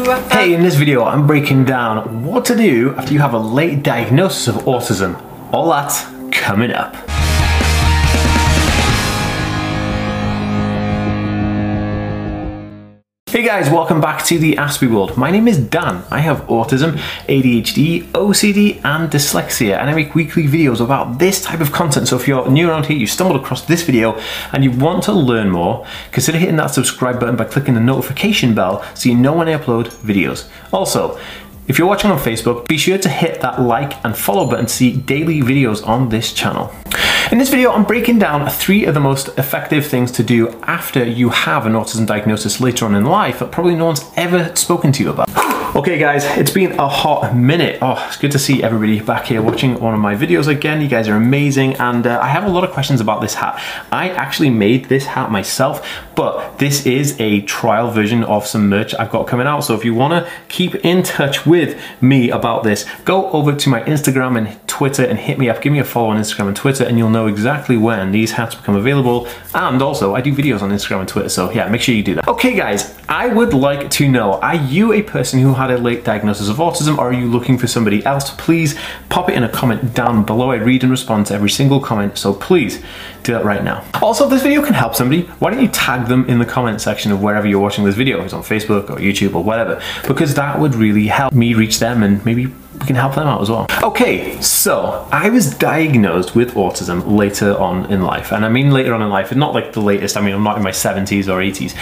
Hey, in this video I'm breaking down what to do after you have a late diagnosis of autism. All that coming up. Hey guys, welcome back to the Aspie World. My name is Dan. I have autism, ADHD, OCD, and dyslexia, and I make weekly videos about this type of content. So if you're new around here, you stumbled across this video, and you want to learn more, consider hitting that subscribe button by clicking the notification bell so you know when I upload videos. Also, if you're watching on Facebook, be sure to hit that like and follow button to see daily videos on this channel. In this video, I'm breaking down three of the most effective things to do after you have an autism diagnosis later on in life that probably no one's ever spoken to you about. Okay guys, it's been a hot minute. Oh, it's good to see everybody back here watching one of my videos again. You guys are amazing and uh, I have a lot of questions about this hat. I actually made this hat myself, but this is a trial version of some merch I've got coming out. So if you wanna keep in touch with me about this, go over to my Instagram and Twitter and hit me up. Give me a follow on Instagram and Twitter and you'll know exactly when these hats become available. And also, I do videos on Instagram and Twitter, so yeah, make sure you do that. Okay guys, I would like to know, are you a person who had a late diagnosis of autism or are you looking for somebody else? Please pop it in a comment down below. I read and respond to every single comment, so please do that right now. Also, if this video can help somebody, why don't you tag them in the comment section of wherever you're watching this video, if it's on Facebook or YouTube or whatever, because that would really help me reach them and maybe we can help them out as well. Okay, so I was diagnosed with autism later on in life. And I mean later on in life, and not like the latest, I mean, I'm not in my 70s or 80s.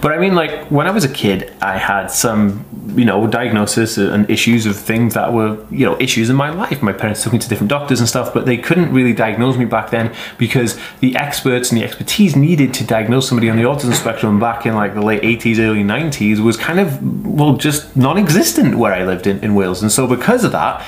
But I mean, like, when I was a kid, I had some, you know, diagnosis and issues of things that were, you know, issues in my life. My parents took me to different doctors and stuff, but they couldn't really diagnose me back then because the experts and the expertise needed to diagnose somebody on the autism spectrum back in like the late 80s, early 90s was kind of, well, just non existent where I lived in, in Wales. And so because of that,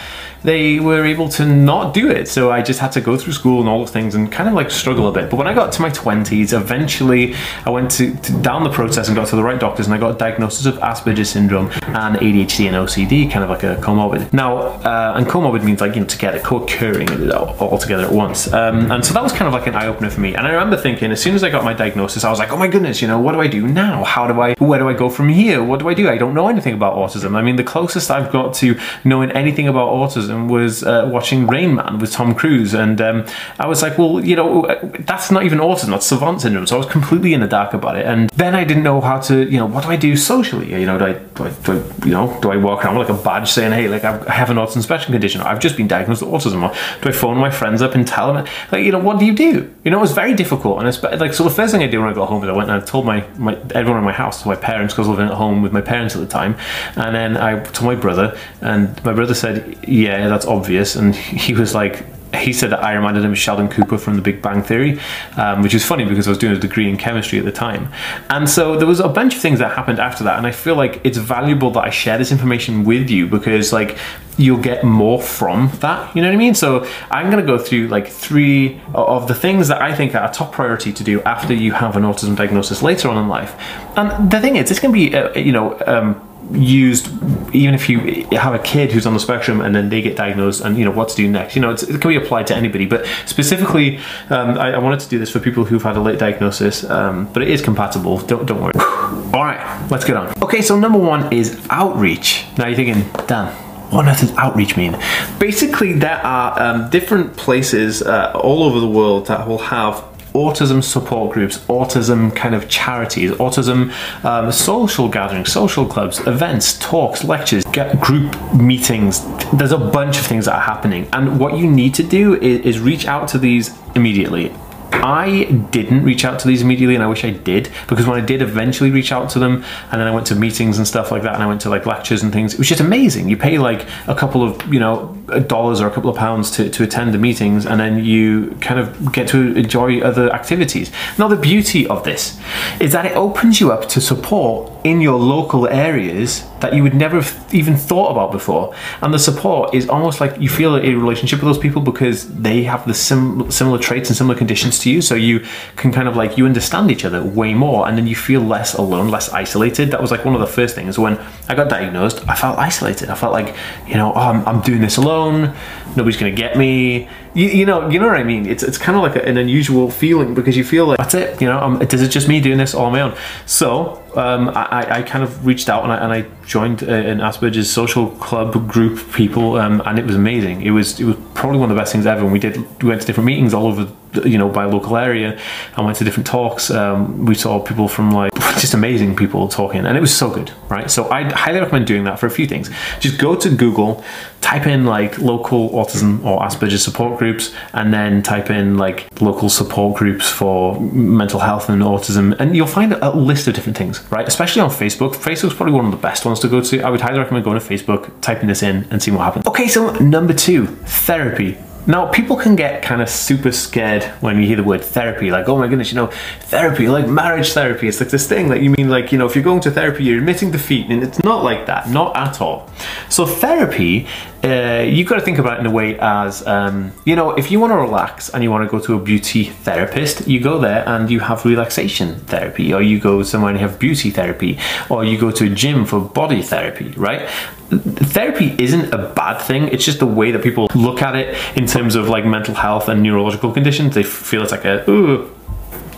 they were able to not do it. So I just had to go through school and all those things and kind of like struggle a bit. But when I got to my 20s, eventually I went to, to down the process and got to the right doctors and I got a diagnosis of Asperger's syndrome and ADHD and OCD, kind of like a comorbid. Now, uh, and comorbid means like, you know, together, co-occurring all together at once. Um, and so that was kind of like an eye-opener for me. And I remember thinking, as soon as I got my diagnosis, I was like, oh my goodness, you know, what do I do now? How do I, where do I go from here? What do I do? I don't know anything about autism. I mean, the closest I've got to knowing anything about autism was uh, watching Rain Man with Tom Cruise, and um, I was like, well, you know, that's not even autism, that's savant syndrome. So I was completely in the dark about it, and then I didn't know how to, you know, what do I do socially? You know, do I, do I, do I you know, do I walk around with like a badge saying, hey, like I have an autism spectrum condition, I've just been diagnosed with autism, or do I phone my friends up and tell them, like, you know, what do you do? You know, it was very difficult, and it's like, so the first thing I did when I got home is I went and I told my, my everyone in my house, to my parents, because I was living at home with my parents at the time, and then I told my brother, and my brother said, yeah, that's obvious, and he was like, he said that I reminded him of Sheldon Cooper from The Big Bang Theory, um, which is funny because I was doing a degree in chemistry at the time. And so there was a bunch of things that happened after that, and I feel like it's valuable that I share this information with you because, like, you'll get more from that. You know what I mean? So I'm going to go through like three of the things that I think are a top priority to do after you have an autism diagnosis later on in life. And the thing is, this can be, uh, you know. Um, used even if you have a kid who's on the spectrum and then they get diagnosed and you know what to do next. You know it can be applied to anybody but specifically um, I, I, wanted to do this for people who've had a late diagnosis um, but it is compatible. Don't, don't worry. All right. Let's get on. Okay so number one is outreach. Now you're thinking damn what on earth does outreach mean? Basically, there are um, different places uh, all over the world that will have autism support groups, autism kind of charities, autism um, social gatherings, social clubs, events, talks, lectures, group meetings. There's a bunch of things that are happening. And what you need to do is, is reach out to these immediately. I didn't reach out to these immediately and I wish I did because when I did eventually reach out to them and then I went to meetings and stuff like that and I went to like lectures and things, it was just amazing. You pay like a couple of, you know, Uh, dollars or a couple of pounds to, to attend the meetings and then you kind of get to enjoy other activities. Now the beauty of this is that it opens you up to support in your local areas that you would never have even thought about before. And the support is almost like you feel a relationship with those people because they have the sim- similar traits and similar conditions to you. So you can kind of like, you understand each other way more and then you feel less alone, less isolated. That was like one of the first things when I got diagnosed, I felt isolated. I felt like, you know, oh, I'm, I'm doing this alone alone. Nobody's gonna get me. You, you know, you know what I mean. It's it's kind of like a, an unusual feeling because you feel like that's it. You know, um, is it just me doing this all on my own? So um, I, I kind of reached out and I, and I joined uh, an Asperger's social club group people, um, and it was amazing. It was it was probably one of the best things ever. And we did we went to different meetings all over you know by local area and went to different talks um, we saw people from like just amazing people talking and it was so good right? So i highly recommend doing that for a few things. Just go to google type in like local autism or asperger's support groups and then type in like local support groups for mental health and autism and you'll find a list of different things right? Especially on facebook. Facebook's probably one of the best ones to go to. I would highly recommend going to facebook typing this in and seeing what happens. Okay so number two therapy now, people can get kind of super scared when you hear the word therapy, like, oh my goodness, you know, therapy, like marriage therapy. It's like this thing that you mean, like, you know, if you're going to therapy, you're admitting defeat, and it's not like that, not at all. So, therapy, uh, you've got to think about it in a way as, um, you know, if you want to relax and you want to go to a beauty therapist, you go there and you have relaxation therapy, or you go somewhere and you have beauty therapy, or you go to a gym for body therapy, right? therapy isn't a bad thing. It's just the way that people look at it in terms of like mental health and neurological conditions. They feel it's like a ooh,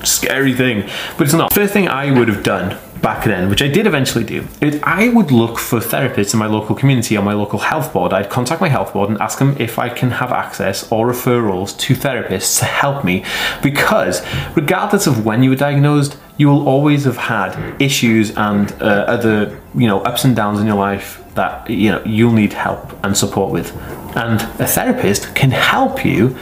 scary thing, but it's not. First thing I would have done back then, which I did eventually do, is I would look for therapists in my local community or my local health board. I'd contact my health board and ask them if I can have access or referrals to therapists to help me because regardless of when you were diagnosed, you will always have had issues and uh, other you know ups and downs in your life that you know you'll need help and support with. And a therapist can help you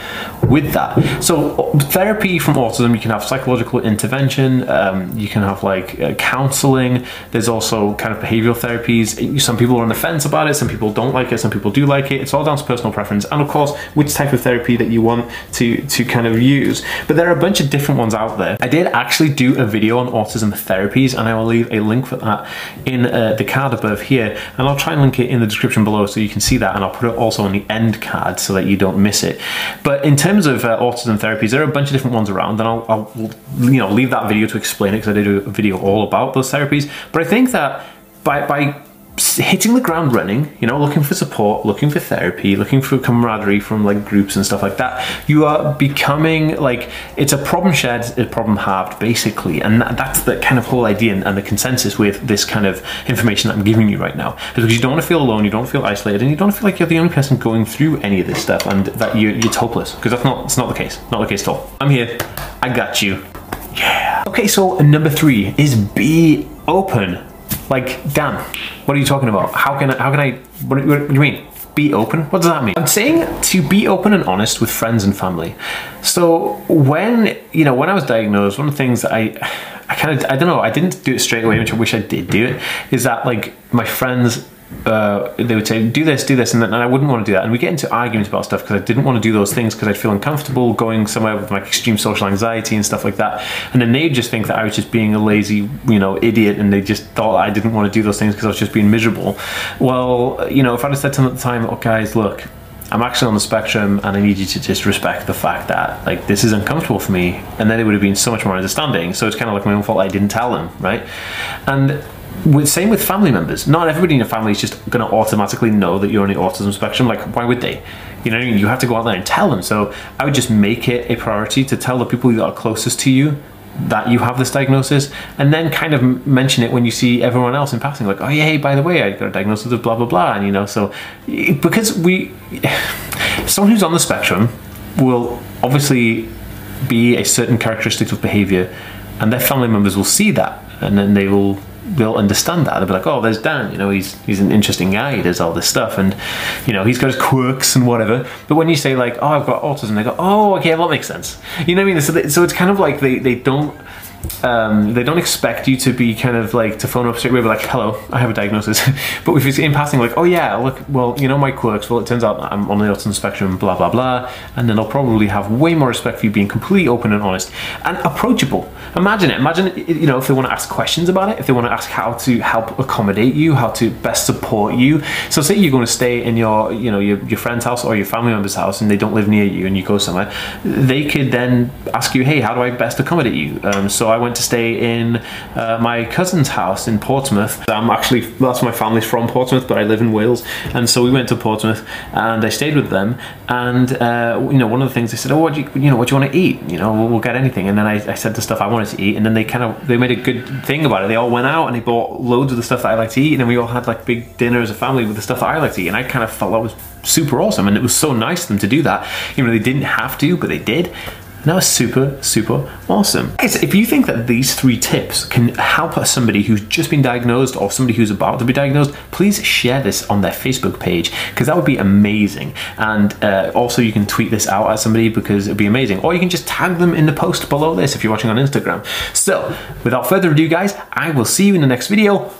with that. So therapy from autism you can have psychological intervention um, you can have like uh, counseling. There's also kind of behavioral therapies. Some people are on the fence about it some people don't like it some people do like it. It's all down to personal preference and of course which type of therapy that you want to to kind of use. But there are a bunch of different ones out there. I did actually do a video on autism therapies and i will leave a link for that in uh, the card above here. And i'll try and link it in the description below so you can see that and i'll put it also on the end card so that you don't miss it. But in terms of uh, autism therapies, there are a bunch of different ones around, and I'll, I'll you know leave that video to explain it because I did a video all about those therapies. But I think that by by hitting the ground running, you know, looking for support, looking for therapy, looking for camaraderie from like groups and stuff like that, you are becoming like it's a problem shared, a problem halved, basically, and that, that's the kind of whole idea and, and, the consensus with this kind of information that I'm giving you right now, because you don't want to feel alone, you don't feel isolated, and you don't feel like you're the only person going through any of this stuff, and that you, it's hopeless, because that's not it's not the case, not the case at all. I'm here, I got you. Yeah. Okay, so number three is be open like, damn, what are you talking about? How can I, how can I, what, what do you mean? Be open? What does that mean? I'm saying to be open and honest with friends and family. So when, you know, when I was diagnosed, one of the things that I, I kind of, I don't know, I didn't do it straight away, which I wish I did do it, is that like my friends uh, they would say, do this, do this, and, then, I wouldn't want to do that. And we get into arguments about stuff because I didn't want to do those things because I'd feel uncomfortable going somewhere with like extreme social anxiety and stuff like that. And then they'd just think that I was just being a lazy, you know, idiot, and they just thought I didn't want to do those things because I was just being miserable. Well, you know, if I'd have said to them at the time, oh, guys, look, I'm actually on the spectrum and I need you to just respect the fact that like this is uncomfortable for me and then it would have been so much more understanding so it's kind of like my own fault I didn't tell them right and with, same with family members. Not everybody in your family is just going to automatically know that you're on the autism spectrum. Like, why would they? You know? You have to go out there and tell them. So I would just make it a priority to tell the people that are closest to you that you have this diagnosis and then kind of mention it when you see everyone else in passing like oh yeah hey by the way i got a diagnosis of blah blah blah and you know so eh, because we someone who's on the spectrum will obviously be a certain characteristic of behavior and their family members will see that and then they will they'll understand that. They'll be like, "Oh, there's Dan. You know, he's he's an interesting guy. He does all this stuff, and you know, he's got his quirks and whatever." But when you say like, "Oh, I've got autism," they go, "Oh, okay, well, that makes sense." You know what I mean? So, they, so it's kind of like they they don't um, they don't expect you to be kind of like to phone up straight away, be like, "Hello, I have a diagnosis." but if it's in passing, like, "Oh yeah, look, well, you know my quirks. Well, it turns out I'm on the autism spectrum, blah blah blah," and then they'll probably have way more respect for you being completely open and honest and approachable. Imagine it. Imagine you know if they want to ask questions about it, if they want to ask how to help accommodate you, how to best support you. So, say you're going to stay in your you know your, your friend's house or your family member's house, and they don't live near you, and you go somewhere, they could then ask you, "Hey, how do I best accommodate you?" Um, so I went to stay in uh, my cousin's house in Portsmouth. I'm actually, that's my family's from Portsmouth, but I live in Wales. And so we went to Portsmouth and I stayed with them. And, uh, you know, one of the things they said, oh, what do you, you know, what do you want to eat? You know, we'll, we'll get anything. And then I, I said the stuff I wanted to eat. And then they kind of, they made a good thing about it. They all went out and they bought loads of the stuff that I like to eat. And then we all had like big dinner as a family with the stuff that I like to eat. And I kind of felt that was super awesome. And it was so nice of them to do that. You know, they didn't have to, but they did. And that was super, super awesome. Guys, if you think that these three tips can help somebody who's just been diagnosed or somebody who's about to be diagnosed, please share this on their Facebook page because that would be amazing. And uh, also, you can tweet this out at somebody because it would be amazing. Or you can just tag them in the post below this if you're watching on Instagram. So, without further ado, guys, I will see you in the next video.